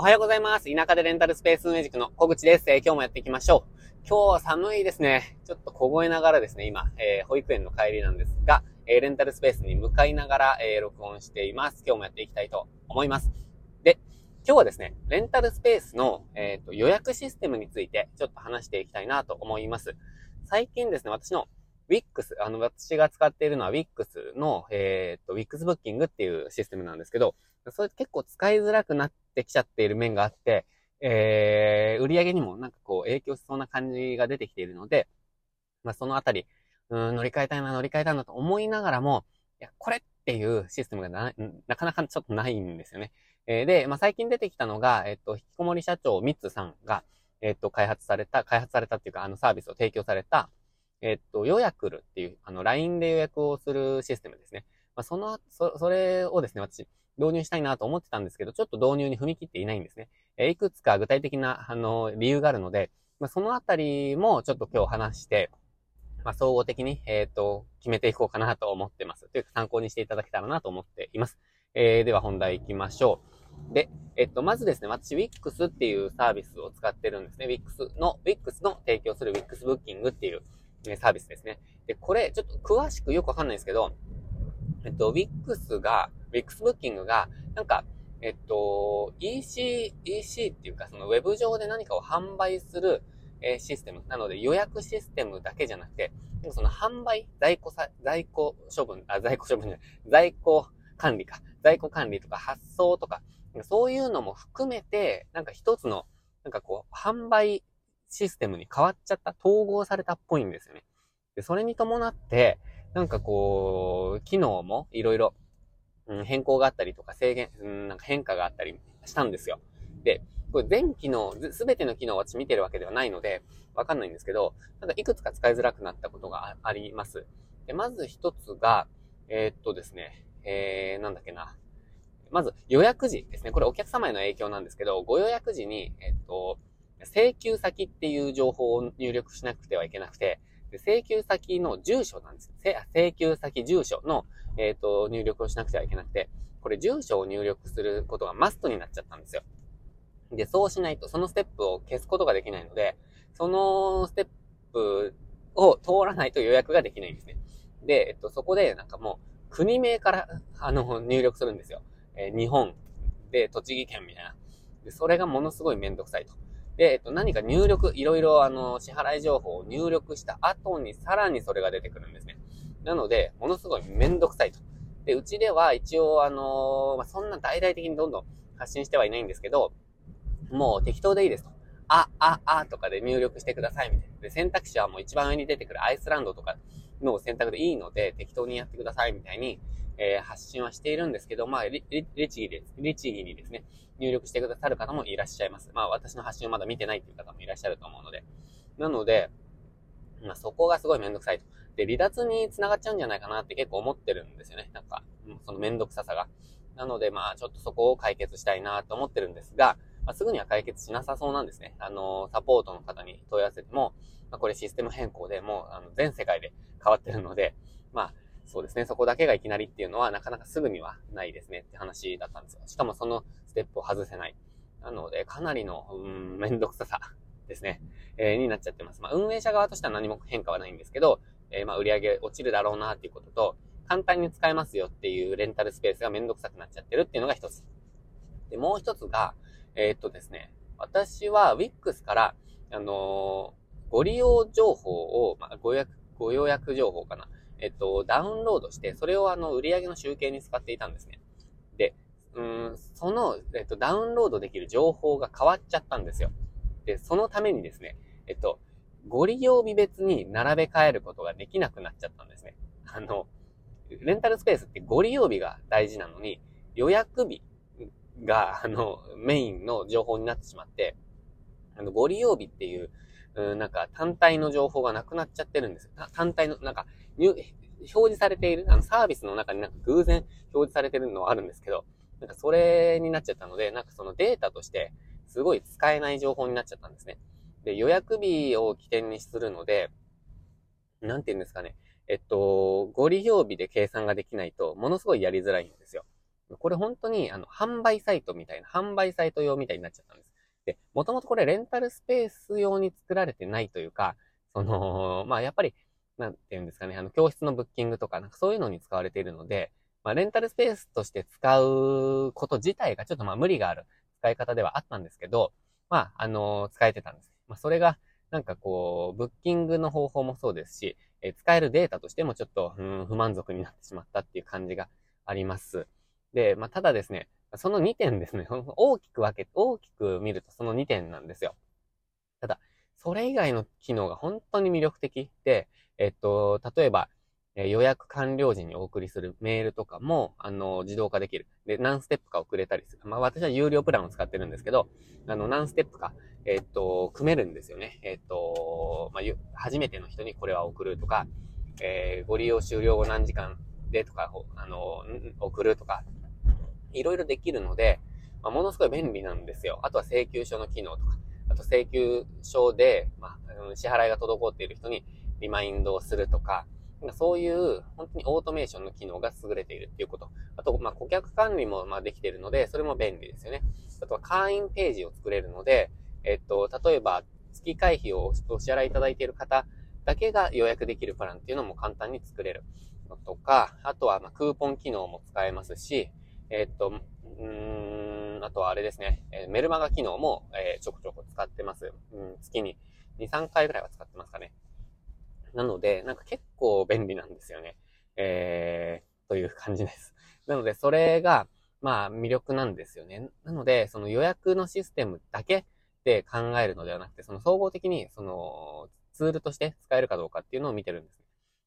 おはようございます。田舎でレンタルスペースミュージックの小口です。えー、今日もやっていきましょう。今日は寒いですね。ちょっと凍えながらですね、今、えー、保育園の帰りなんですが、えー、レンタルスペースに向かいながら、え録音しています。今日もやっていきたいと思います。で、今日はですね、レンタルスペースの、えっと予約システムについてちょっと話していきたいなと思います。最近ですね、私の Wix、あの、私が使っているのは Wix の、えっと、Wix ブッキングっていうシステムなんですけど、それ結構使いづらくなってきちゃっている面があって、えー、売り上げにもなんかこう影響しそうな感じが出てきているので、まあそのあたり、うん、乗り換えたいな、乗り換えたいなと思いながらも、いや、これっていうシステムがな、なかなかちょっとないんですよね。えー、で、まあ最近出てきたのが、えっと、引きこもり社長ミッツさんが、えっと、開発された、開発されたっていうか、あのサービスを提供された、えっと、予約るっていう、あの、LINE で予約をするシステムですね。まあ、その、そ、それをですね、私、導入したいなと思ってたんですけど、ちょっと導入に踏み切っていないんですね。えいくつか具体的な、あの、理由があるので、まあ、そのあたりもちょっと今日話して、まあ、総合的に、えっ、ー、と、決めていこうかなと思ってます。というか参考にしていただけたらなと思っています。えー、では本題行きましょう。で、えっと、まずですね、私 Wix っていうサービスを使ってるんですね。Wix の、Wix の提供する Wix ブッキングっていう、ね、サービスですね。で、これ、ちょっと詳しくよくわかんないんですけど、えっと、Wix が、Wix ブッキングが、なんか、えっと、EC、EC っていうか、そのウェブ上で何かを販売する、えー、システム。なので予約システムだけじゃなくて、その販売、在庫さ、在庫処分、あ、在庫処分じゃない、在庫管理か。在庫管理とか発送とか、そういうのも含めて、なんか一つの、なんかこう、販売システムに変わっちゃった、統合されたっぽいんですよね。で、それに伴って、なんかこう、機能もいろいろ、変更があったりとか制限、うん、なんか変化があったりしたんですよ。で、これ全機能、すべての機能を私見てるわけではないので、わかんないんですけど、なんかいくつか使いづらくなったことがあります。で、まず一つが、えー、っとですね、えー、なんだっけな。まず予約時ですね。これお客様への影響なんですけど、ご予約時に、えっと、請求先っていう情報を入力しなくてはいけなくて、請求先の住所なんです。請求先住所の、えっ、ー、と、入力をしなくてはいけなくて、これ住所を入力することがマストになっちゃったんですよ。で、そうしないと、そのステップを消すことができないので、そのステップを通らないと予約ができないんですね。で、えっと、そこで、なんかもう、国名から、あの、入力するんですよ。えー、日本で、栃木県みたいな。で、それがものすごいめんどくさいと。で、えっと、何か入力、いろいろあの、支払い情報を入力した後にさらにそれが出てくるんですね。なので、ものすごいめんどくさいと。で、うちでは一応あのまあ、そんな大々的にどんどん発信してはいないんですけど、もう適当でいいですと。あ、あ、あとかで入力してくださいみたいな。で、選択肢はもう一番上に出てくるアイスランドとかの選択でいいので、適当にやってくださいみたいに、えー、発信はしているんですけど、まあ、律儀です。律儀にですね、入力してくださる方もいらっしゃいます。まあ私の発信をまだ見てないっていう方もいらっしゃると思うので。なので、まあそこがすごいめんどくさいと。で、離脱に繋がっちゃうんじゃないかなって結構思ってるんですよね。なんか、そのめんどくささが。なのでまあちょっとそこを解決したいなと思ってるんですが、まあ、すぐには解決しなさそうなんですね。あの、サポートの方に問い合わせても、まあ、これシステム変更でもう、あの、全世界で変わってるので、まあ、そうですね。そこだけがいきなりっていうのはなかなかすぐにはないですねって話だったんですよ。しかもそのステップを外せない。なので、かなりの、うん、めんどくささですね。えー、になっちゃってます。まあ、運営者側としては何も変化はないんですけど、えー、まあ、売り上げ落ちるだろうなっていうことと、簡単に使えますよっていうレンタルスペースがめんどくさくなっちゃってるっていうのが一つ。で、もう一つが、えー、っとですね、私は Wix から、あの、ご利用情報を、まあ、ご予約、ご予約情報かな。えっと、ダウンロードして、それをあの、売り上げの集計に使っていたんですね。で、うん、その、えっと、ダウンロードできる情報が変わっちゃったんですよ。で、そのためにですね、えっと、ご利用日別に並べ替えることができなくなっちゃったんですね。あの、レンタルスペースってご利用日が大事なのに、予約日が、あの、メインの情報になってしまって、あの、ご利用日っていう、うん、なんか単体の情報がなくなっちゃってるんですよ。単体の、なんか、表示されている、あの、サービスの中になんか偶然表示されてるのはあるんですけど、なんかそれになっちゃったので、なんかそのデータとしてすごい使えない情報になっちゃったんですね。で、予約日を起点にするので、なんて言うんですかね。えっと、ご利用日で計算ができないと、ものすごいやりづらいんですよ。これ本当に、あの、販売サイトみたいな、販売サイト用みたいになっちゃったんです。で、もともとこれレンタルスペース用に作られてないというか、その、まあ、やっぱり、なんて言うんですかね、あの、教室のブッキングとか、なんかそういうのに使われているので、まあ、レンタルスペースとして使うこと自体がちょっとまあ無理がある使い方ではあったんですけど、まあ、あの、使えてたんです。まあ、それが、なんかこう、ブッキングの方法もそうですし、え使えるデータとしてもちょっと、うん、不満足になってしまったっていう感じがあります。で、まあ、ただですね、その2点ですね、大きく分け、大きく見るとその2点なんですよ。ただ、それ以外の機能が本当に魅力的で、えっと、例えば、え予約完了時にお送りするメールとかも、あの、自動化できる。で、何ステップか遅れたりする。まあ、私は有料プランを使ってるんですけど、あの、何ステップか、えっと、組めるんですよね。えっと、まあ、初めての人にこれは送るとか、えー、ご利用終了後何時間でとか、あの、送るとか、いろいろできるので、まあ、ものすごい便利なんですよ。あとは請求書の機能とか、あと請求書で、まあ、支払いが滞っている人にリマインドをするとか、そういう本当にオートメーションの機能が優れているっていうこと。あと、まあ、顧客管理もまあできているので、それも便利ですよね。あとは会員ページを作れるので、えっと、例えば月会費をお支払いいただいている方だけが予約できるプランっていうのも簡単に作れるのとか、あとはまあクーポン機能も使えますし、えっと、うーん、あとはあれですね、えメルマガ機能も、え、ちょこちょこ使ってます。うん、月に2、3回ぐらいは使ってますかね。なので、なんか結構便利なんですよね。えー、という感じです。なので、それが、まあ、魅力なんですよね。なので、その予約のシステムだけで考えるのではなくて、その総合的に、その、ツールとして使えるかどうかっていうのを見てるんです。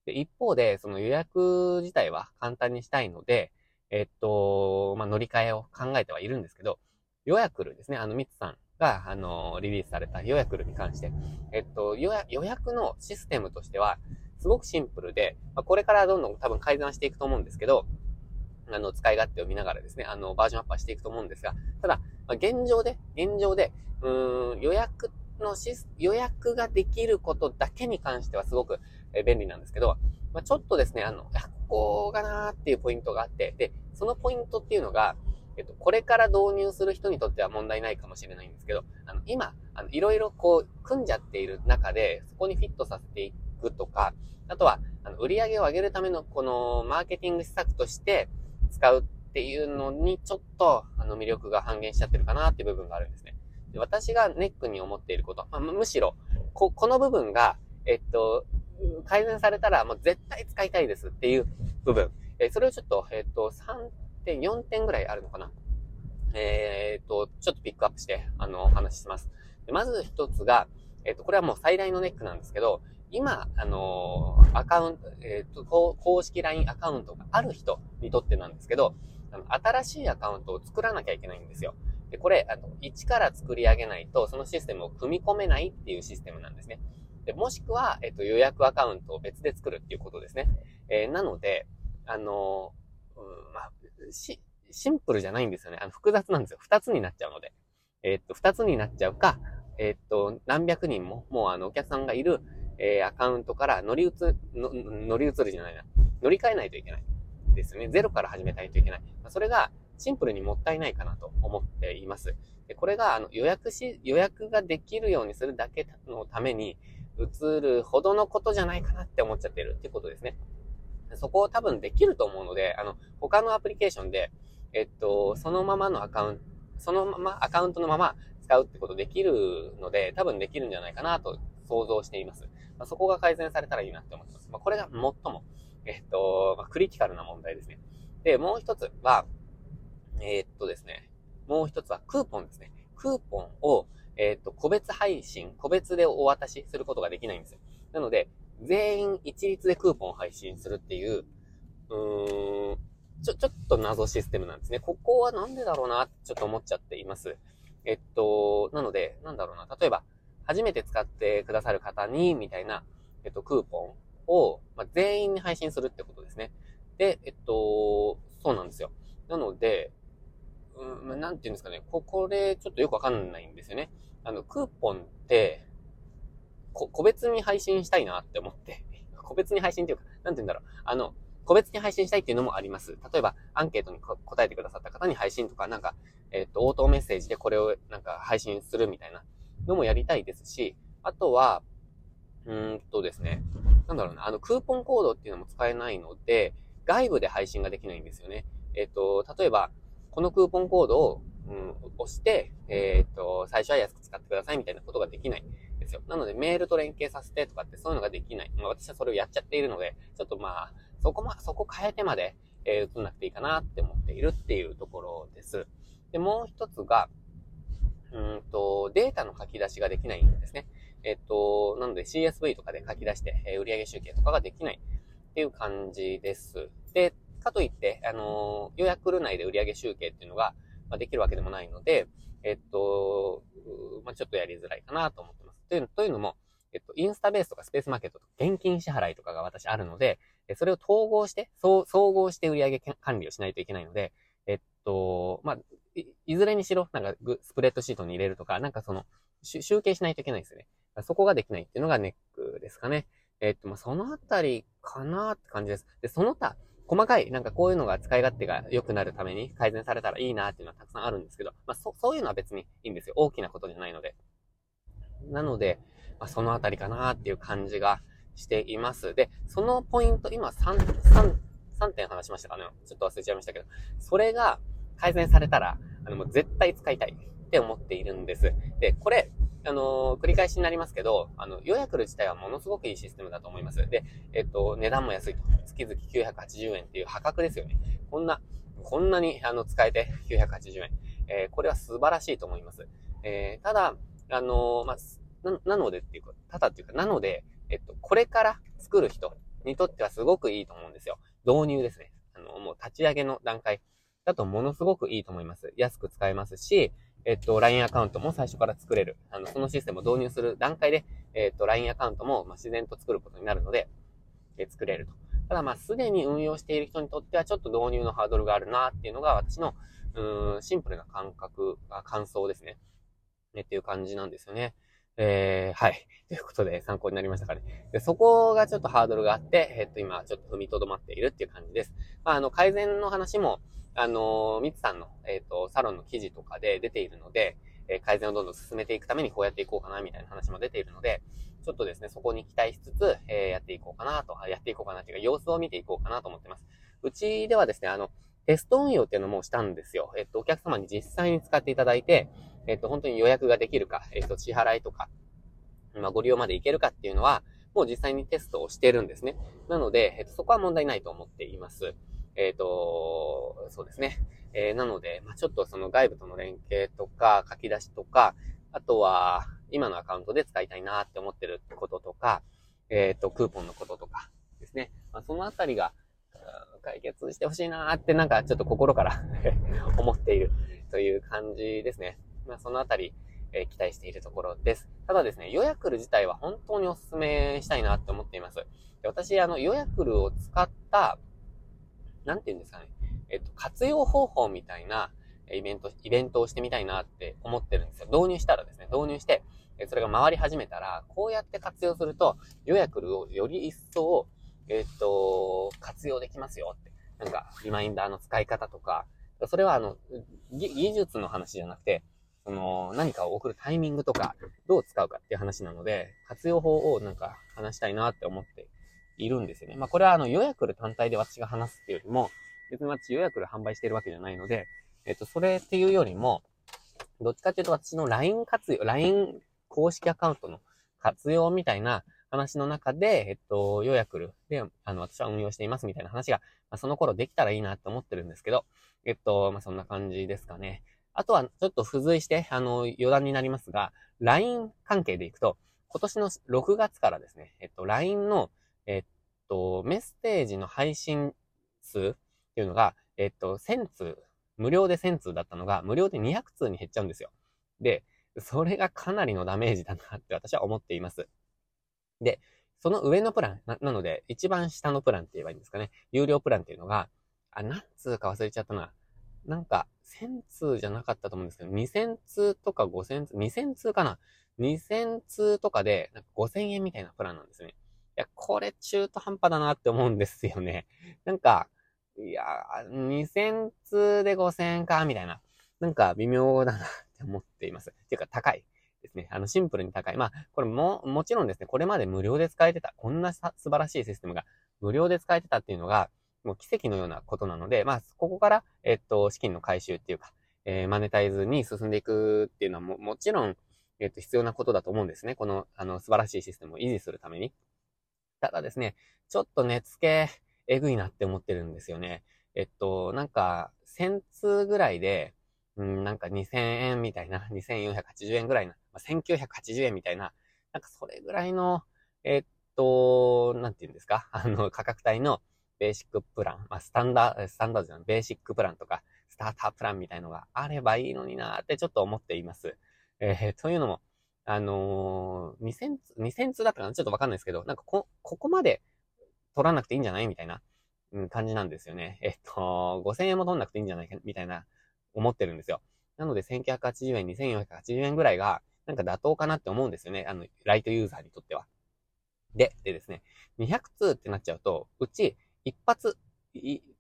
で、一方で、その予約自体は簡単にしたいので、えっと、まあ、乗り換えを考えてはいるんですけど、予約るですね、あの、ミツさんが、あの、リリースされた予約に関して、えっと、予約のシステムとしては、すごくシンプルで、まあ、これからどんどん多分改ざんしていくと思うんですけど、あの、使い勝手を見ながらですね、あの、バージョンアップはしていくと思うんですが、ただ、まあ、現状で、現状で、うーん、予約のシス、予約ができることだけに関してはすごく便利なんですけど、まあ、ちょっとですね、あの、ここがなーっていうポイントがあって、で、そのポイントっていうのが、えっと、これから導入する人にとっては問題ないかもしれないんですけど、あの、今、あの、いろいろこう、組んじゃっている中で、そこにフィットさせていくとか、あとは、あの、売り上げを上げるための、この、マーケティング施策として使うっていうのに、ちょっと、あの、魅力が半減しちゃってるかなっていう部分があるんですね。で私がネックに思っていること、まあ、むしろ、こ、この部分が、えっと、改善されたら、もう絶対使いたいですっていう部分。えそれをちょっと、えっと、3点、4点ぐらいあるのかな？えー、っと、ちょっとピックアップして、あの、お話しします。でまず一つが、えっと、これはもう最大のネックなんですけど、今、あのアカウント、えっと、公式 LINE アカウントがある人にとってなんですけど、あの新しいアカウントを作らなきゃいけないんですよ。で、これ、あの、一から作り上げないと、そのシステムを組み込めないっていうシステムなんですね。で、もしくは、えっと、予約アカウントを別で作るっていうことですね。えー、なので、あのうん、まあ、し、シンプルじゃないんですよね。あの、複雑なんですよ。二つになっちゃうので。えー、っと、二つになっちゃうか、えー、っと、何百人も、もうあの、お客さんがいる、えー、アカウントから乗り移、の乗り移るじゃないな。乗り換えないといけない。ですね。ゼロから始めないといけない。それが、シンプルにもったいないかなと思っています。でこれが、あの、予約し、予約ができるようにするだけのために、移るほどのことじゃないかなって思っちゃってるっていうことですね。そこを多分できると思うので、あの、他のアプリケーションで、えっと、そのままのアカウント、そのまま、アカウントのまま使うってことできるので、多分できるんじゃないかなと想像しています。まあ、そこが改善されたらいいなって思ってます。まあ、これが最も、えっと、まあ、クリティカルな問題ですね。で、もう一つは、えー、っとですね、もう一つはクーポンですね。クーポンを、えー、っと、個別配信、個別でお渡しすることができないんですよ。なので、全員一律でクーポン配信するっていう、うーん、ちょ、ちょっと謎システムなんですね。ここはなんでだろうなちょっと思っちゃっています。えっと、なので、なんだろうな。例えば、初めて使ってくださる方に、みたいな、えっと、クーポンを、まあ、全員に配信するってことですね。で、えっと、そうなんですよ。なので、うん、なんて言うんですかね。こ、これ、ちょっとよくわかんないんですよね。あの、クーポンって、こ、個別に配信したいなって思って。個別に配信っていうか、なんて言うんだろう。あの、個別に配信したいっていうのもあります。例えば、アンケートに答えてくださった方に配信とか、なんか、えっ、と、応答メッセージでこれをなんか配信するみたいなのもやりたいですし、あとは、うんとですね、なんだろうな、あの、クーポンコードっていうのも使えないので、外部で配信ができないんですよね。えっ、と、例えば、このクーポンコードを、うん、押して、えっ、と、最初は安く使ってくださいみたいなことができないですよ。なので、メールと連携させてとかってそういうのができない。まあ、私はそれをやっちゃっているので、ちょっとまあ、そこま、そこ変えてまで、えー、映んなくていいかなって思っているっていうところです。で、もう一つが、うんと、データの書き出しができないんですね。えっと、なので CSV とかで書き出して、えー、売上集計とかができないっていう感じです。で、かといって、あのー、予約ル内で売上集計っていうのが、まあ、できるわけでもないので、えっと、まあ、ちょっとやりづらいかなと思って。という、というのも、えっと、インスタベースとかスペースマーケットとか現金支払いとかが私あるので、それを統合して、総合して売上管理をしないといけないので、えっと、まあ、いずれにしろ、なんかスプレッドシートに入れるとか、なんかその、集計しないといけないですよね。そこができないっていうのがネックですかね。えっと、まあ、そのあたりかなって感じです。で、その他、細かい、なんかこういうのが使い勝手が良くなるために改善されたらいいなっていうのはたくさんあるんですけど、まあ、そ、そういうのは別にいいんですよ。大きなことじゃないので。なので、まあ、そのあたりかなっていう感じがしています。で、そのポイント、今3、3、3点話しましたかね？ちょっと忘れちゃいましたけど、それが改善されたら、あの、もう絶対使いたいって思っているんです。で、これ、あのー、繰り返しになりますけど、あの、予約ル自体はものすごくいいシステムだと思います。で、えっと、値段も安いと。月々980円っていう破格ですよね。こんな、こんなに、あの、使えて980円。えー、これは素晴らしいと思います。えー、ただ、あの、まあ、な、なのでっていうか、ただっていうか、なので、えっと、これから作る人にとってはすごくいいと思うんですよ。導入ですね。あの、もう立ち上げの段階だとものすごくいいと思います。安く使えますし、えっと、LINE アカウントも最初から作れる。あの、そのシステムを導入する段階で、えっと、LINE アカウントも、ま自然と作ることになるので、え作れると。ただま、すでに運用している人にとってはちょっと導入のハードルがあるなっていうのが私の、うん、シンプルな感覚、感想ですね。ね、っていう感じなんですよね。えー、はい。ということで参考になりましたかね。で、そこがちょっとハードルがあって、えっと、今ちょっと踏みとどまっているっていう感じです。まあ、あの、改善の話も、あのー、ミツさんの、えっ、ー、と、サロンの記事とかで出ているので、えー、改善をどんどん進めていくためにこうやっていこうかな、みたいな話も出ているので、ちょっとですね、そこに期待しつつ、えー、やっていこうかなと、やっていこうかなっていうか、様子を見ていこうかなと思ってます。うちではですね、あの、テスト運用っていうのもしたんですよ。えっと、お客様に実際に使っていただいて、えっと、本当に予約ができるか、えっと、支払いとか、まあ、ご利用までいけるかっていうのは、もう実際にテストをしてるんですね。なので、えっと、そこは問題ないと思っています。えっ、ー、と、そうですね。えー、なので、まあ、ちょっとその外部との連携とか、書き出しとか、あとは、今のアカウントで使いたいなって思ってることとか、えっ、ー、と、クーポンのこととかですね。まあ、そのあたりが、解決してほしいなってなんかちょっと心から 思っているという感じですね。まあ、そのあたり、えー、期待しているところです。ただですね、予約ル自体は本当にお勧めしたいなって思っています。私、あの、予約ルを使ったなんて言うんですかね。えっと、活用方法みたいなイベント、イベントをしてみたいなって思ってるんですよ。導入したらですね、導入して、それが回り始めたら、こうやって活用すると、予約をより一層、えっと、活用できますよって。なんか、リマインダーの使い方とか、それはあの、技術の話じゃなくて、その、何かを送るタイミングとか、どう使うかっていう話なので、活用法をなんか話したいなって思っているんですよね。まあ、これはあの予約る単体で私が話すっていうよりも、別に私予約る販売してるわけじゃないので、えっと、それっていうよりも、どっちかっていうと私の LINE 活用、LINE 公式アカウントの活用みたいな話の中で、えっと、予約るで、あの、私は運用していますみたいな話が、まあ、その頃できたらいいなって思ってるんですけど、えっと、まあ、そんな感じですかね。あとは、ちょっと付随して、あの、余談になりますが、LINE 関係でいくと、今年の6月からですね、えっと、LINE のえっと、メッセージの配信数っていうのが、えっと、1000通、無料で1000通だったのが、無料で200通に減っちゃうんですよ。で、それがかなりのダメージだなって私は思っています。で、その上のプラン、ななので、一番下のプランって言えばいいんですかね。有料プランっていうのが、あ、何通か忘れちゃったな。なんか、1000通じゃなかったと思うんですけど、2000通とか5000通、2000通かな ?2000 通とかで、なんか5000円みたいなプランなんですね。いや、これ中途半端だなって思うんですよね。なんか、いや2000通で5000円か、みたいな。なんか微妙だなって思っています。っていうか高いですね。あの、シンプルに高い。まあ、これも、もちろんですね、これまで無料で使えてた、こんな素晴らしいシステムが無料で使えてたっていうのが、もう奇跡のようなことなので、まあ、ここから、えっと、資金の回収っていうか、えー、マネタイズに進んでいくっていうのはも、もちろん、えっと、必要なことだと思うんですね。この、あの、素晴らしいシステムを維持するために。ただですね、ちょっと値付け、えぐいなって思ってるんですよね。えっと、なんか、1000通ぐらいで、うん、なんか2000円みたいな、2480円ぐらいな、まあ、1980円みたいな、なんかそれぐらいの、えっと、なんて言うんですか？あの、価格帯のベーシックプラン、まあ、スタンダー、スタンダードじゃない、ベーシックプランとか、スタータープランみたいのがあればいいのになーってちょっと思っています。えー、というのも、あのー、2000、2000通だったかな？ちょっとわかんないですけど、なんかこ、ここまで取らなくていいんじゃないみたいな、うん、感じなんですよね。えっと、5000円も取んなくていいんじゃないか、みたいな、思ってるんですよ。なので、1980円、2480円ぐらいが、なんか妥当かなって思うんですよね。あの、ライトユーザーにとっては。で、でですね、200通ってなっちゃうと、うち、一発、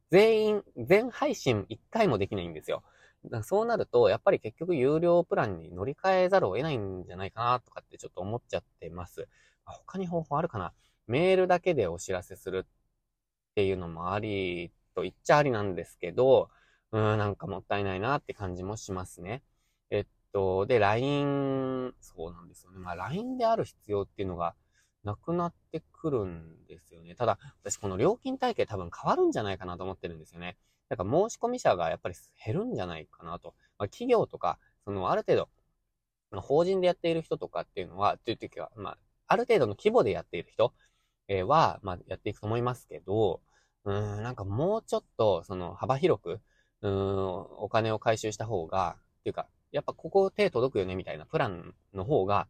全員、全配信1回もできないんですよ。そうなると、やっぱり結局有料プランに乗り換えざるを得ないんじゃないかなとかってちょっと思っちゃってます。他に方法あるかなメールだけでお知らせするっていうのもありと言っちゃありなんですけど、うん、なんかもったいないなって感じもしますね。えっと、で、LINE、そうなんですよね。まあ LINE である必要っていうのがなくなってくるんですよね。ただ、私この料金体系多分変わるんじゃないかなと思ってるんですよね。だから申し込み者がやっぱり減るんじゃないかなと。まあ、企業とか、そのある程度、法人でやっている人とかっていうのは、という時は、まあ、ある程度の規模でやっている人、は、まあ、やっていくと思いますけど、うん、なんかもうちょっと、その、幅広く、うん、お金を回収した方が、っていうか、やっぱここ手届くよね、みたいなプランの方が、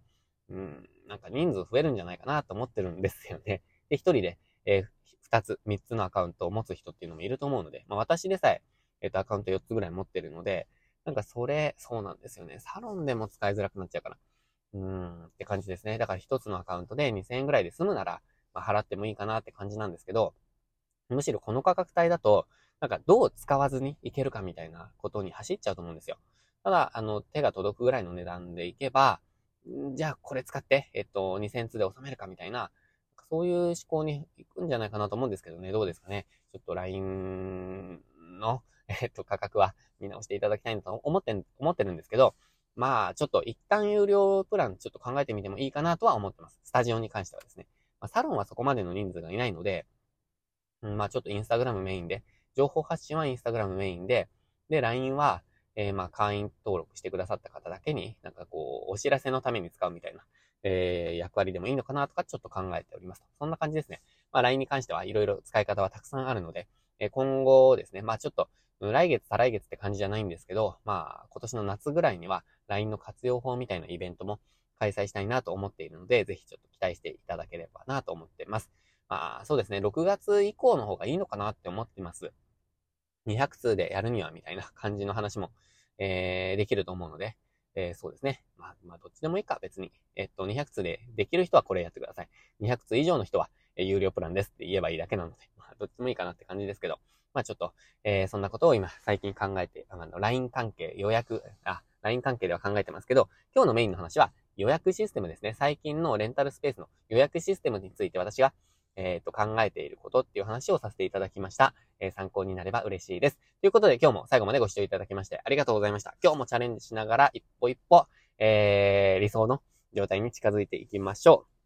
うん、なんか人数増えるんじゃないかなと思ってるんですよね。で、一人で、えー、二つ、三つのアカウントを持つ人っていうのもいると思うので、まあ私でさえ、えっ、ー、と、アカウント四つぐらい持ってるので、なんかそれ、そうなんですよね。サロンでも使いづらくなっちゃうから。うーん、って感じですね。だから一つのアカウントで2000円ぐらいで済むなら、まあ、払ってもいいかなって感じなんですけど、むしろこの価格帯だと、なんかどう使わずにいけるかみたいなことに走っちゃうと思うんですよ。ただ、あの、手が届くぐらいの値段でいけば、じゃあこれ使って、えっと、2000通で収めるかみたいな、そういう思考に行くんじゃないかなと思うんですけどね、どうですかね。ちょっと LINE の、えっと、価格は見直していただきたいなと思って、思ってるんですけど、まあ、ちょっと一旦有料プランちょっと考えてみてもいいかなとは思ってます。スタジオに関してはですね。まあ、サロンはそこまでの人数がいないので、うん、まあちょっとインスタグラムメインで、情報発信はインスタグラムメインで、で、LINE は、えー、まあ会員登録してくださった方だけに、なんかこう、お知らせのために使うみたいな、えー、役割でもいいのかなとかちょっと考えております。そんな感じですね。まあ LINE に関してはいろいろ使い方はたくさんあるので、えー、今後ですね、まあちょっと、来月、再来月って感じじゃないんですけど、まあ今年の夏ぐらいには LINE の活用法みたいなイベントも開催したいなと思っているので、ぜひちょっと期待していただければなと思っています。まあそうですね、6月以降の方がいいのかなって思ってます。200通でやるにはみたいな感じの話も、えー、できると思うので、えー、そうですね。まあ、まあ、どっちでもいいか、別に。えっと、200通でできる人はこれやってください。200通以上の人は、えー、有料プランですって言えばいいだけなので、まあ、どっちもいいかなって感じですけど、まあちょっと、えー、そんなことを今、最近考えて、あの、LINE 関係、予約、あ、LINE 関係では考えてますけど、今日のメインの話は、予約システムですね。最近のレンタルスペースの予約システムについて私が、えっ、ー、と、考えていることっていう話をさせていただきました。えー、参考になれば嬉しいです。ということで今日も最後までご視聴いただきましてありがとうございました。今日もチャレンジしながら一歩一歩、えー、理想の状態に近づいていきましょう。